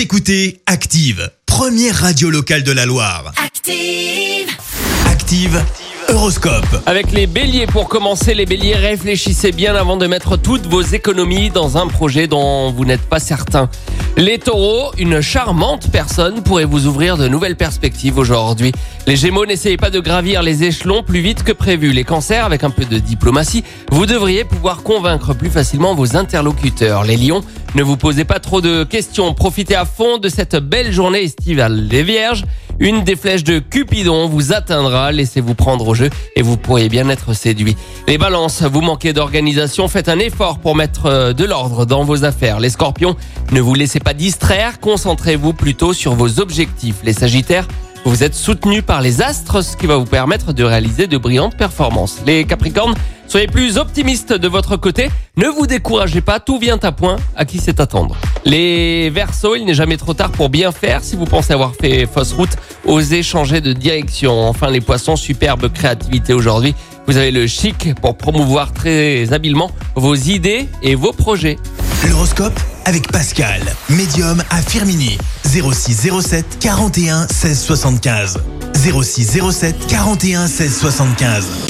Vous écoutez Active, première radio locale de la Loire. Active. Active, Horoscope. Avec les béliers, pour commencer, les béliers, réfléchissez bien avant de mettre toutes vos économies dans un projet dont vous n'êtes pas certain. Les taureaux, une charmante personne pourrait vous ouvrir de nouvelles perspectives aujourd'hui. Les gémeaux, n'essayez pas de gravir les échelons plus vite que prévu. Les cancers, avec un peu de diplomatie, vous devriez pouvoir convaincre plus facilement vos interlocuteurs. Les lions, ne vous posez pas trop de questions. Profitez à fond de cette belle journée estivale. Les vierges, une des flèches de Cupidon vous atteindra, laissez-vous prendre au jeu et vous pourriez bien être séduit. Les balances, vous manquez d'organisation, faites un effort pour mettre euh, de l'ordre dans vos affaires. Les scorpions, ne vous laissez pas distraire, concentrez-vous plutôt sur vos objectifs. Les sagittaires, vous êtes soutenu par les astres, ce qui va vous permettre de réaliser de brillantes performances. Les capricornes, soyez plus optimistes de votre côté, ne vous découragez pas, tout vient à point, à qui c'est attendre. Les versos, il n'est jamais trop tard pour bien faire. Si vous pensez avoir fait fausse route, osez changer de direction. Enfin, les poissons, superbe créativité aujourd'hui. Vous avez le chic pour promouvoir très habilement vos idées et vos projets. L'horoscope avec Pascal, médium à Firmini. 06 07 41 16 75. 06 07 41 16 75.